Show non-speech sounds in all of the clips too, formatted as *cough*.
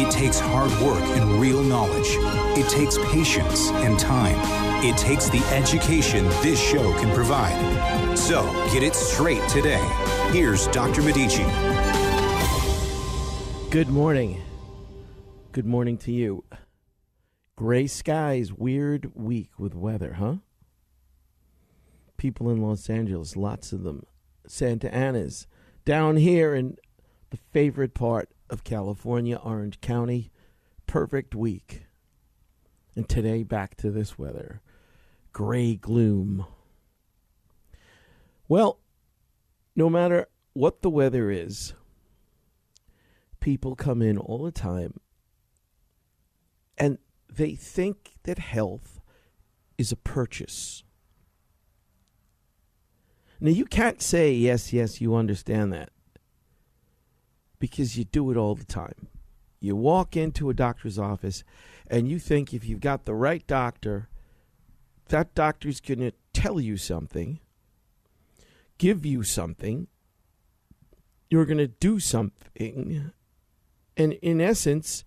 It takes hard work and real knowledge. It takes patience and time. It takes the education this show can provide. So get it straight today. Here's Dr. Medici. Good morning. Good morning to you. Gray skies, weird week with weather, huh? People in Los Angeles, lots of them. Santa Ana's down here in the favorite part of California, Orange County. Perfect week. And today, back to this weather gray gloom. Well, no matter what the weather is, people come in all the time and they think that health is a purchase. Now, you can't say, yes, yes, you understand that because you do it all the time. You walk into a doctor's office and you think if you've got the right doctor, that doctor's going to tell you something, give you something, you're going to do something, and in essence,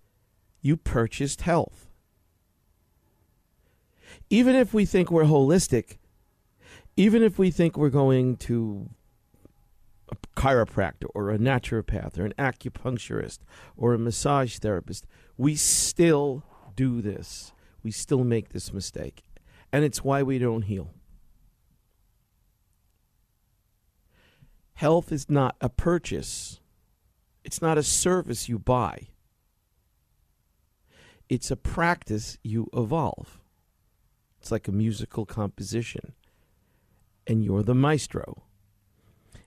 you purchased health. Even if we think we're holistic, even if we think we're going to a chiropractor or a naturopath or an acupuncturist or a massage therapist, we still do this. We still make this mistake. And it's why we don't heal. Health is not a purchase, it's not a service you buy, it's a practice you evolve. It's like a musical composition, and you're the maestro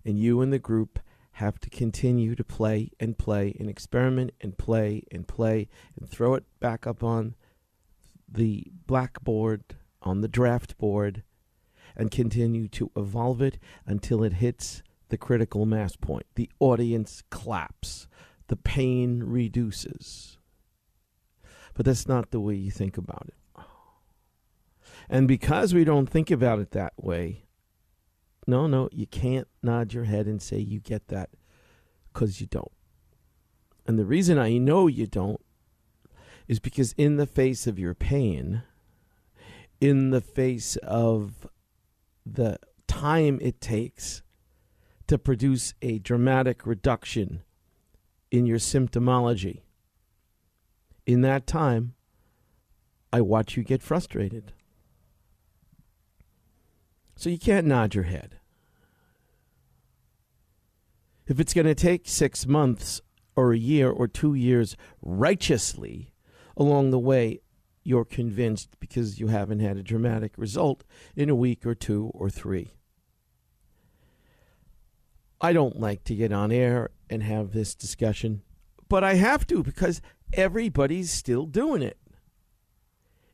and you and the group have to continue to play and play and experiment and play and play and throw it back up on the blackboard, on the draft board, and continue to evolve it until it hits the critical mass point. The audience claps, the pain reduces. But that's not the way you think about it. And because we don't think about it that way, no, no, you can't nod your head and say you get that because you don't. And the reason I know you don't is because, in the face of your pain, in the face of the time it takes to produce a dramatic reduction in your symptomology, in that time, I watch you get frustrated. So you can't nod your head. If it's going to take six months or a year or two years righteously along the way, you're convinced because you haven't had a dramatic result in a week or two or three. I don't like to get on air and have this discussion, but I have to because everybody's still doing it.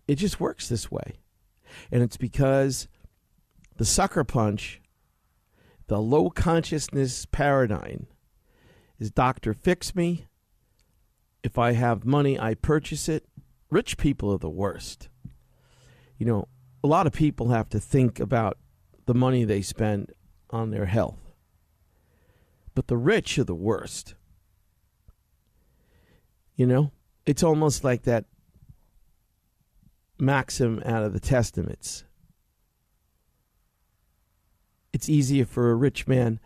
It just works this way. And it's because the sucker punch, the low consciousness paradigm is doctor fix me. If I have money, I purchase it. Rich people are the worst. You know, a lot of people have to think about the money they spend on their health. But the rich are the worst. You know, it's almost like that maxim out of the Testaments it's easier for a rich man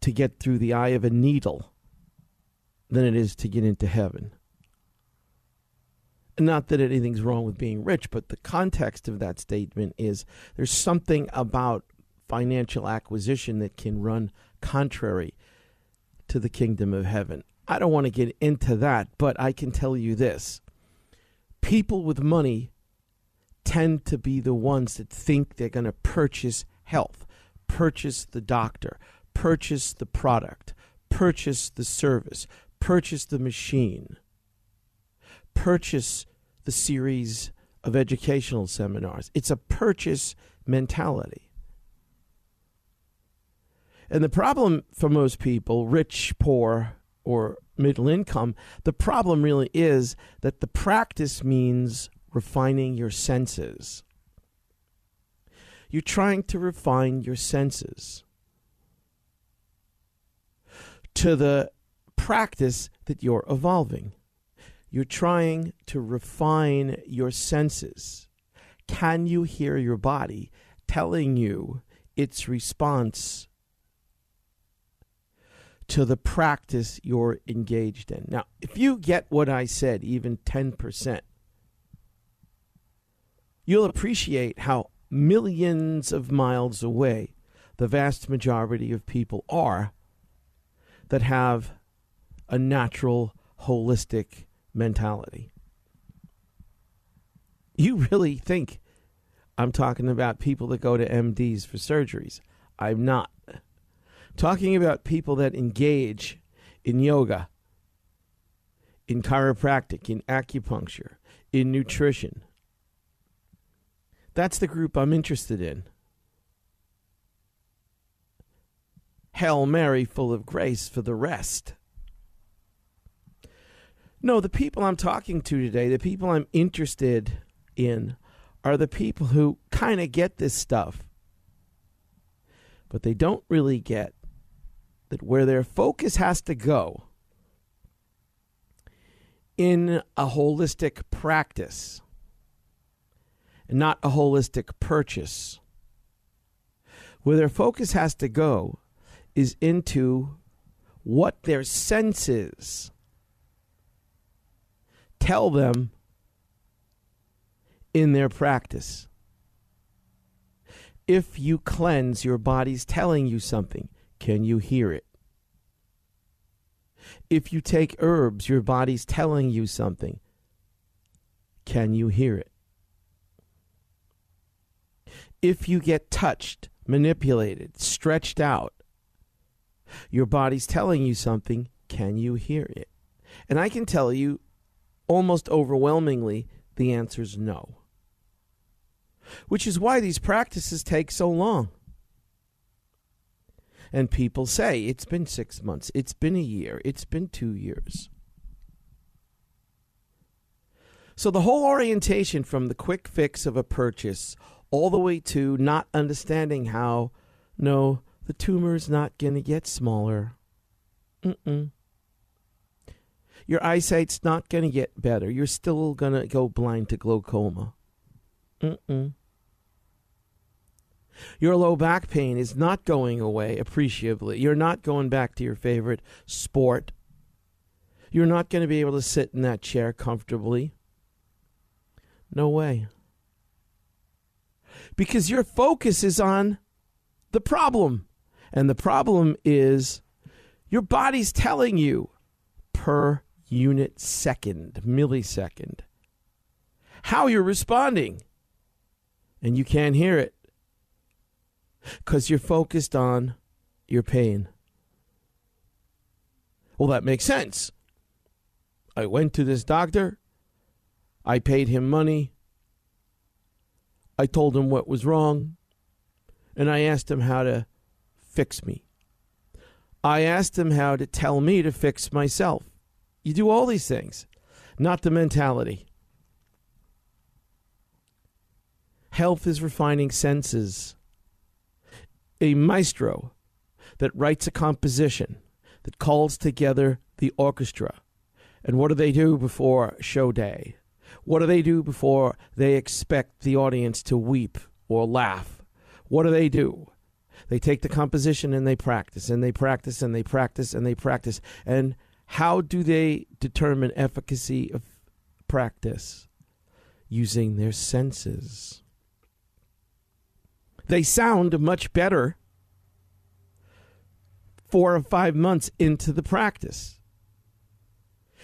to get through the eye of a needle than it is to get into heaven. Not that anything's wrong with being rich, but the context of that statement is there's something about financial acquisition that can run contrary to the kingdom of heaven. I don't want to get into that, but I can tell you this people with money tend to be the ones that think they're going to purchase health, purchase the doctor, purchase the product, purchase the service, purchase the machine. purchase the series of educational seminars. It's a purchase mentality. And the problem for most people, rich, poor, or middle income, the problem really is that the practice means refining your senses. You're trying to refine your senses to the practice that you're evolving. You're trying to refine your senses. Can you hear your body telling you its response to the practice you're engaged in? Now, if you get what I said, even 10%, you'll appreciate how millions of miles away the vast majority of people are that have a natural, holistic mentality. You really think I'm talking about people that go to MDs for surgeries. I'm not. Talking about people that engage in yoga, in chiropractic, in acupuncture, in nutrition. That's the group I'm interested in. Hail Mary, full of grace for the rest. No, the people I'm talking to today, the people I'm interested in, are the people who kind of get this stuff, but they don't really get that where their focus has to go in a holistic practice and not a holistic purchase. Where their focus has to go is into what their senses tell them in their practice. If you cleanse, your body's telling you something. Can you hear it? If you take herbs, your body's telling you something. Can you hear it? If you get touched, manipulated, stretched out, your body's telling you something. Can you hear it? And I can tell you almost overwhelmingly, the answer is no. Which is why these practices take so long. And people say it's been six months, it's been a year, it's been two years. So the whole orientation from the quick fix of a purchase all the way to not understanding how, no, the tumor is not going to get smaller. Mm-mm your eyesight's not going to get better. You're still going to go blind to glaucoma. Mm-mm. Your low back pain is not going away appreciably. You're not going back to your favorite sport. You're not going to be able to sit in that chair comfortably. No way. Because your focus is on the problem. And the problem is your body's telling you per unit second, millisecond. How you're responding. And you can't hear it because you're focused on your pain. Well, that makes sense. I went to this doctor. I paid him money. I told him what was wrong. And I asked him how to fix me. I asked him how to tell me to fix myself. You do all these things, not the mentality. Health is refining senses. A maestro that writes a composition that calls together the orchestra. And what do they do before show day? What do they do before they expect the audience to weep or laugh? What do they do? They take the composition and they practice and they practice and they practice and they practice. And how do they determine efficacy of practice? Using their senses. They sound much better four or five months into the practice.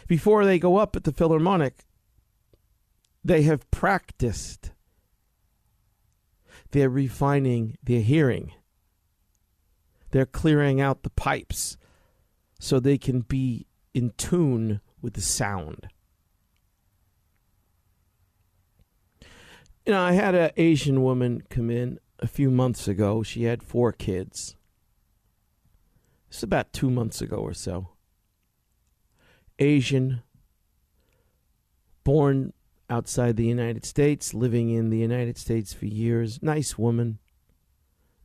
Before they go up at the Philharmonic, they have practiced. They're refining their hearing. They're clearing out the pipes so they can be in tune with the sound. You know, I had an Asian woman come in a few months ago. She had four kids. It's about two months ago or so. Asian, born outside the United States, living in the United States for years. Nice woman,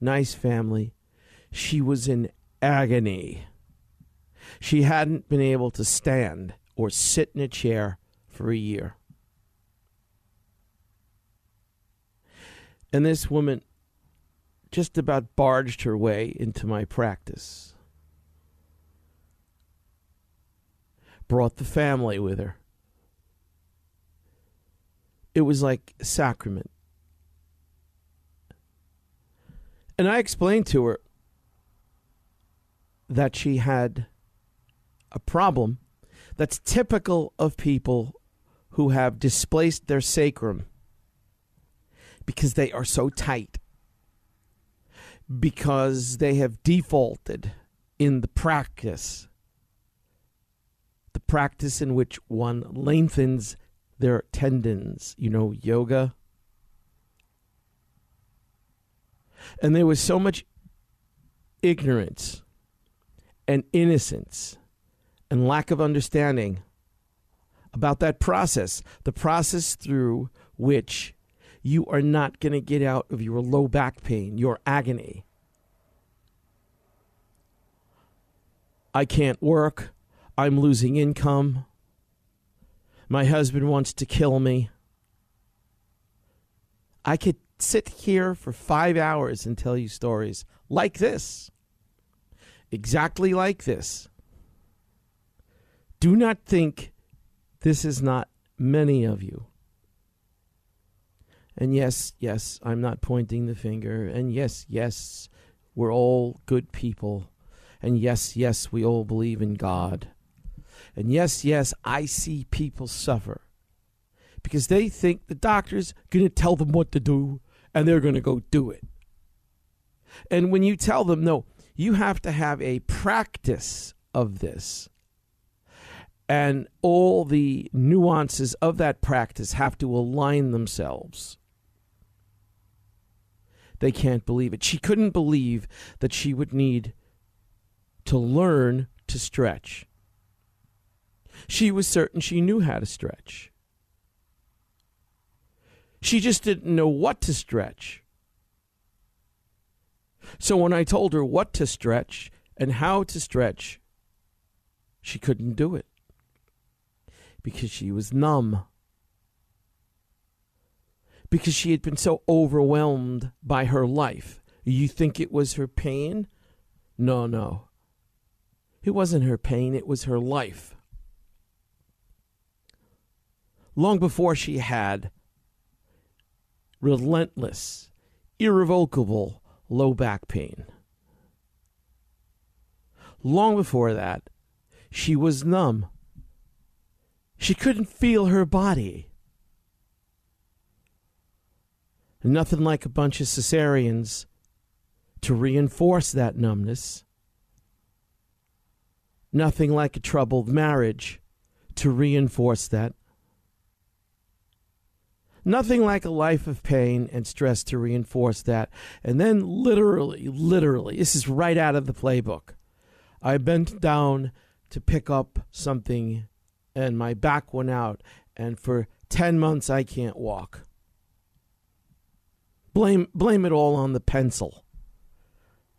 nice family. She was in agony. She hadn't been able to stand or sit in a chair for a year. And this woman just about barged her way into my practice. Brought the family with her. It was like sacrament. And I explained to her that she had a problem that's typical of people who have displaced their sacrum because they are so tight, because they have defaulted in the practice, the practice in which one lengthens their tendons, you know, yoga. And there was so much ignorance and innocence and lack of understanding about that process, the process through which you are not going to get out of your low back pain, your agony. I can't work. I'm losing income. My husband wants to kill me. I could sit here for five hours and tell you stories like this, exactly like this. Do not think this is not many of you. And yes, yes, I'm not pointing the finger. And yes, yes, we're all good people. And yes, yes, we all believe in God. And yes, yes, I see people suffer because they think the doctor's going to tell them what to do and they're going to go do it. And when you tell them, no, you have to have a practice of this and all the nuances of that practice have to align themselves. They can't believe it. She couldn't believe that she would need to learn to stretch. She was certain she knew how to stretch. She just didn't know what to stretch. So when I told her what to stretch and how to stretch, she couldn't do it because she was numb. Because she had been so overwhelmed by her life. You think it was her pain? No, no. It wasn't her pain, it was her life. Long before she had relentless, irrevocable low back pain. Long before that, she was numb she couldn't feel her body. Nothing like a bunch of cesareans to reinforce that numbness. Nothing like a troubled marriage to reinforce that. Nothing like a life of pain and stress to reinforce that. And then, literally, literally, this is right out of the playbook. I bent down to pick up something and my back went out, and for 10 months I can't walk. Blame, blame it all on the pencil.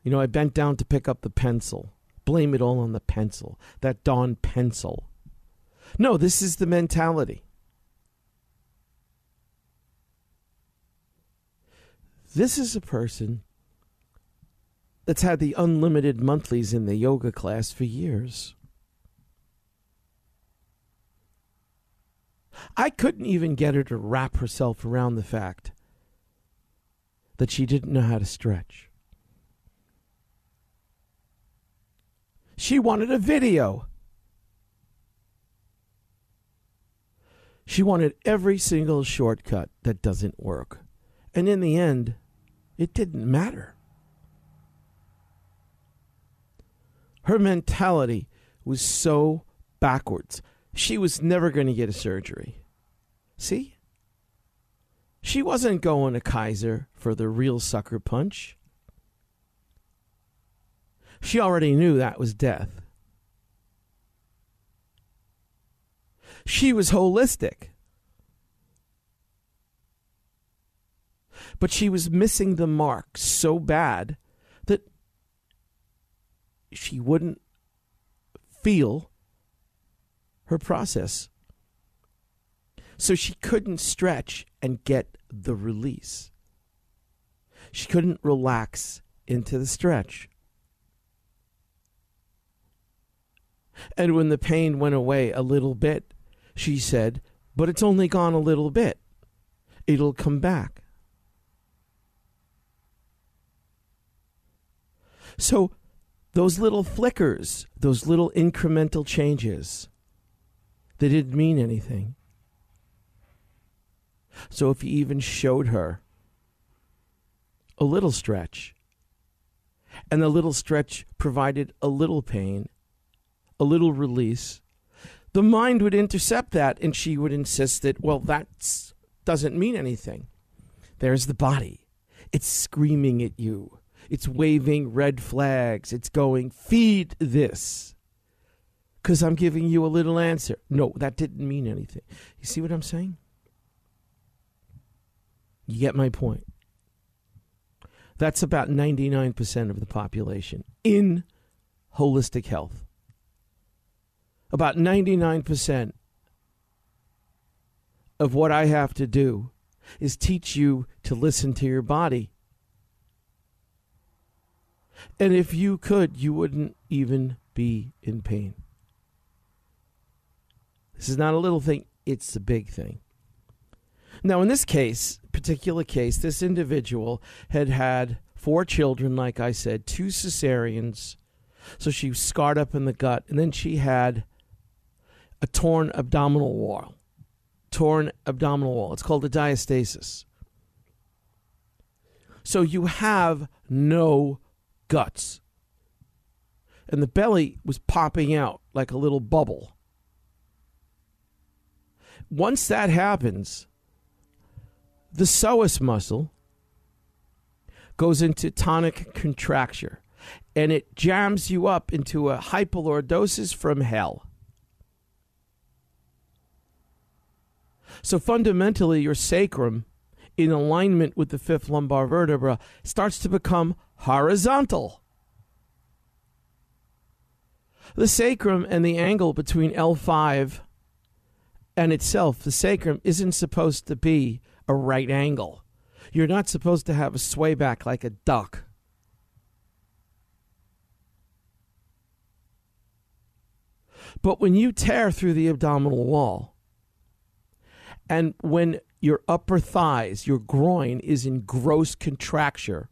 You know, I bent down to pick up the pencil. Blame it all on the pencil, that darn pencil. No, this is the mentality. This is a person that's had the unlimited monthlies in the yoga class for years. I couldn't even get her to wrap herself around the fact that she didn't know how to stretch. She wanted a video. She wanted every single shortcut that doesn't work. And in the end, it didn't matter. Her mentality was so backwards she was never going to get a surgery. See? She wasn't going to Kaiser for the real sucker punch. She already knew that was death. She was holistic. But she was missing the mark so bad that she wouldn't feel her process. So she couldn't stretch and get the release. She couldn't relax into the stretch. And when the pain went away a little bit, she said, But it's only gone a little bit. It'll come back. So, those little flickers, those little incremental changes, they didn't mean anything. So, if you even showed her a little stretch, and the little stretch provided a little pain, a little release, the mind would intercept that and she would insist that, well, that doesn't mean anything. There's the body. It's screaming at you. It's waving red flags. It's going, feed this. Because I'm giving you a little answer. No, that didn't mean anything. You see what I'm saying? You get my point. That's about 99% of the population in holistic health. About 99% of what I have to do is teach you to listen to your body. And if you could, you wouldn't even be in pain. This is not a little thing, it's a big thing. Now, in this case, particular case, this individual had had four children, like I said, two cesareans. So she was scarred up in the gut. And then she had a torn abdominal wall. Torn abdominal wall. It's called a diastasis. So you have no guts. And the belly was popping out like a little bubble. Once that happens, the psoas muscle goes into tonic contracture and it jams you up into a hypolordosis from hell. So fundamentally, your sacrum, in alignment with the fifth lumbar vertebra, starts to become horizontal. The sacrum and the angle between L5 and itself, the sacrum, isn't supposed to be a right angle. You're not supposed to have a sway back like a duck. But when you tear through the abdominal wall, and when your upper thighs, your groin is in gross contracture,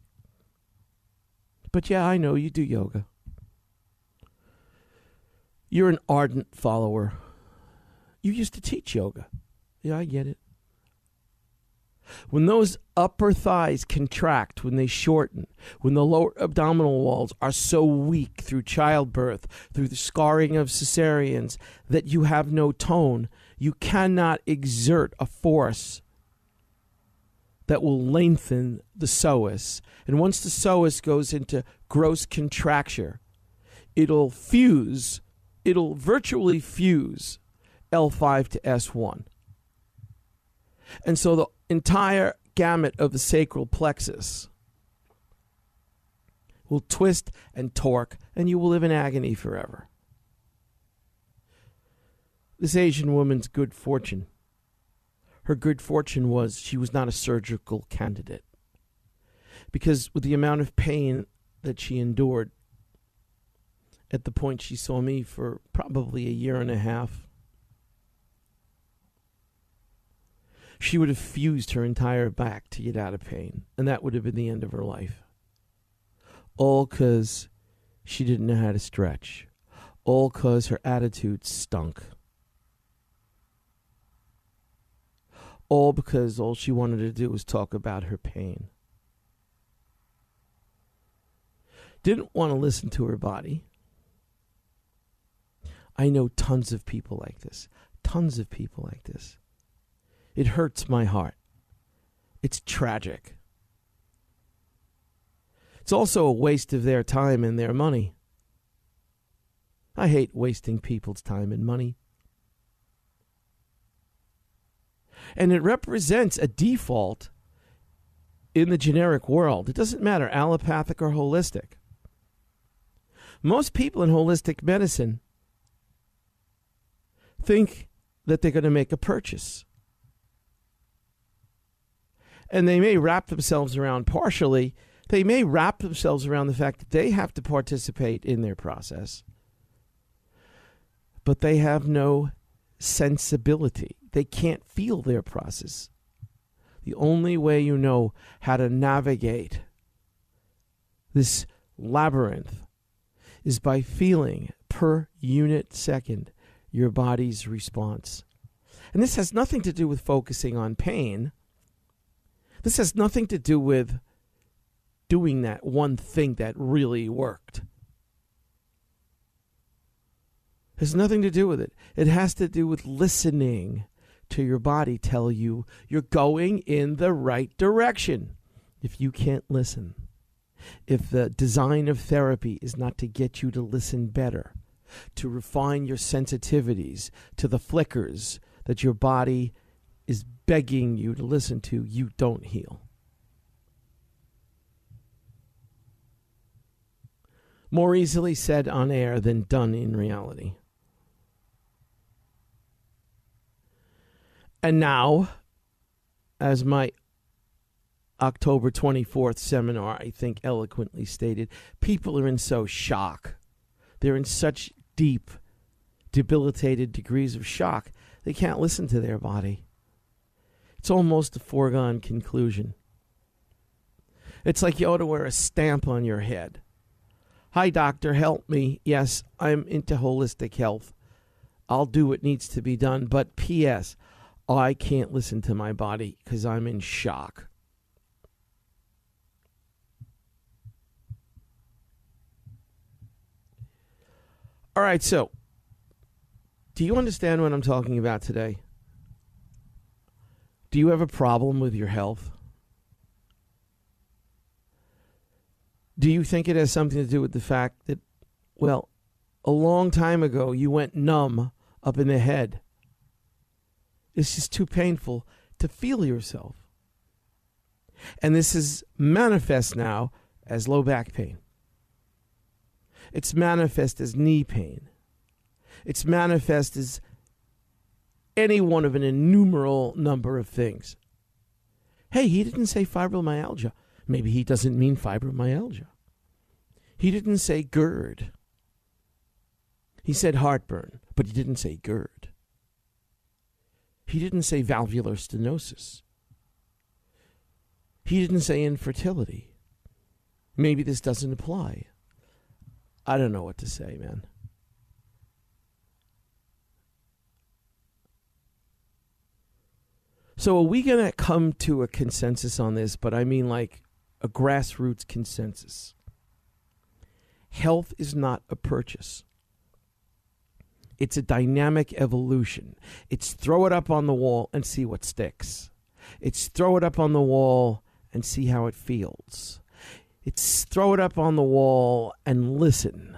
but yeah, I know you do yoga. You're an ardent follower. You used to teach yoga. Yeah, I get it. When those upper thighs contract, when they shorten, when the lower abdominal walls are so weak through childbirth, through the scarring of cesareans, that you have no tone, you cannot exert a force that will lengthen the psoas. And once the psoas goes into gross contracture, it'll fuse, it'll virtually fuse L5 to S1. And so the entire gamut of the sacral plexus will twist and torque, and you will live in agony forever. This Asian woman's good fortune. Her good fortune was she was not a surgical candidate. Because with the amount of pain that she endured at the point she saw me for probably a year and a half, she would have fused her entire back to get out of pain, and that would have been the end of her life. All because she didn't know how to stretch. All because her attitude stunk. All because all she wanted to do was talk about her pain. Didn't want to listen to her body. I know tons of people like this. Tons of people like this. It hurts my heart. It's tragic. It's also a waste of their time and their money. I hate wasting people's time and money. And it represents a default in the generic world. It doesn't matter, allopathic or holistic. Most people in holistic medicine think that they're going to make a purchase. And they may wrap themselves around partially, they may wrap themselves around the fact that they have to participate in their process, but they have no sensibility. They can't feel their process. The only way you know how to navigate this labyrinth is by feeling per unit second your body's response. And this has nothing to do with focusing on pain. This has nothing to do with doing that one thing that really worked. It has nothing to do with it. It has to do with listening to your body tell you you're going in the right direction. If you can't listen, if the design of therapy is not to get you to listen better, to refine your sensitivities to the flickers that your body is begging you to listen to, you don't heal. More easily said on air than done in reality. And now, as my October 24th seminar, I think, eloquently stated, people are in so shock. They're in such deep, debilitated degrees of shock, they can't listen to their body. It's almost a foregone conclusion. It's like you ought to wear a stamp on your head. Hi, doctor, help me. Yes, I'm into holistic health. I'll do what needs to be done, but P.S., I can't listen to my body because I'm in shock. All right, so do you understand what I'm talking about today? Do you have a problem with your health? Do you think it has something to do with the fact that, well, a long time ago you went numb up in the head? It's just too painful to feel yourself. And this is manifest now as low back pain. It's manifest as knee pain. It's manifest as any one of an innumerable number of things. Hey, he didn't say fibromyalgia. Maybe he doesn't mean fibromyalgia. He didn't say GERD. He said heartburn, but he didn't say GERD. He didn't say valvular stenosis. He didn't say infertility. Maybe this doesn't apply. I don't know what to say, man. So are we going to come to a consensus on this? But I mean like a grassroots consensus. Health is not a purchase. It's a dynamic evolution. It's throw it up on the wall and see what sticks. It's throw it up on the wall and see how it feels. It's throw it up on the wall and listen.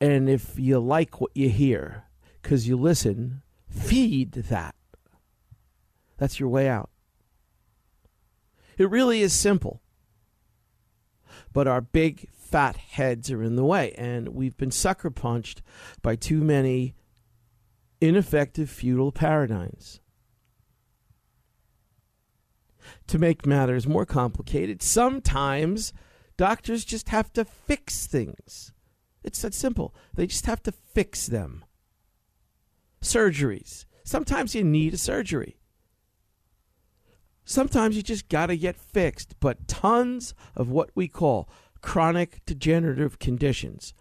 And if you like what you hear, because you listen, feed that. That's your way out. It really is simple. But our big fat heads are in the way, and we've been sucker punched by too many ineffective feudal paradigms. To make matters more complicated, sometimes doctors just have to fix things. It's that simple. They just have to fix them. Surgeries. Sometimes you need a surgery. Sometimes you just got to get fixed. But tons of what we call chronic degenerative conditions,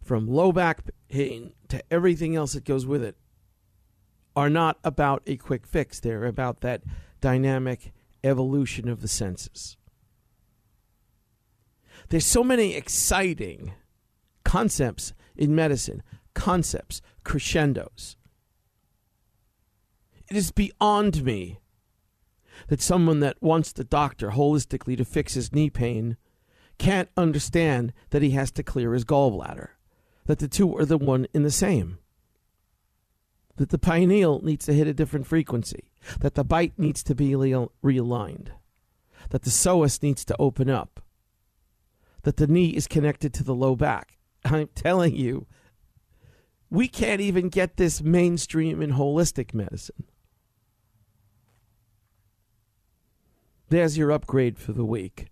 from low back pain to everything else that goes with it, are not about a quick fix. They're about that dynamic evolution of the senses. There's so many exciting concepts in medicine, concepts, crescendos. It is beyond me that someone that wants the doctor holistically to fix his knee pain can't understand that he has to clear his gallbladder, that the two are the one in the same, that the pineal needs to hit a different frequency, that the bite needs to be realigned, that the psoas needs to open up, that the knee is connected to the low back. *laughs* I'm telling you, we can't even get this mainstream in holistic medicine. There's your upgrade for the week.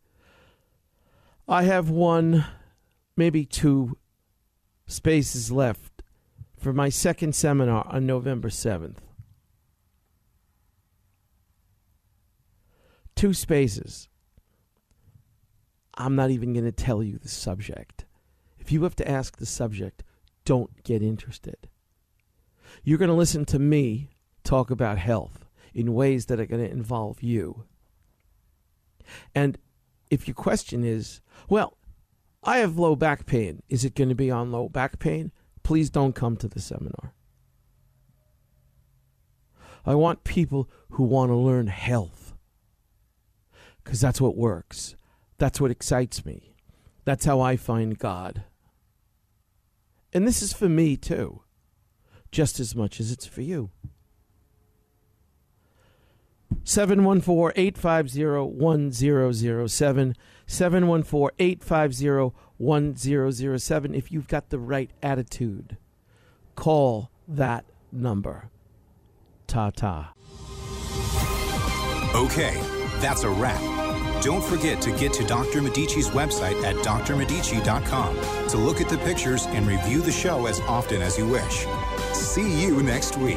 I have one, maybe two spaces left for my second seminar on November 7th. Two spaces. I'm not even going to tell you the subject. If you have to ask the subject, don't get interested. You're going to listen to me talk about health in ways that are going to involve you. And if your question is, well, I have low back pain, is it going to be on low back pain? Please don't come to the seminar. I want people who want to learn health because that's what works. That's what excites me. That's how I find God. And this is for me too, just as much as it's for you. 714 850 1007. 714 850 1007. If you've got the right attitude, call that number. Ta ta. Okay, that's a wrap. Don't forget to get to Dr. Medici's website at drmedici.com to look at the pictures and review the show as often as you wish. See you next week.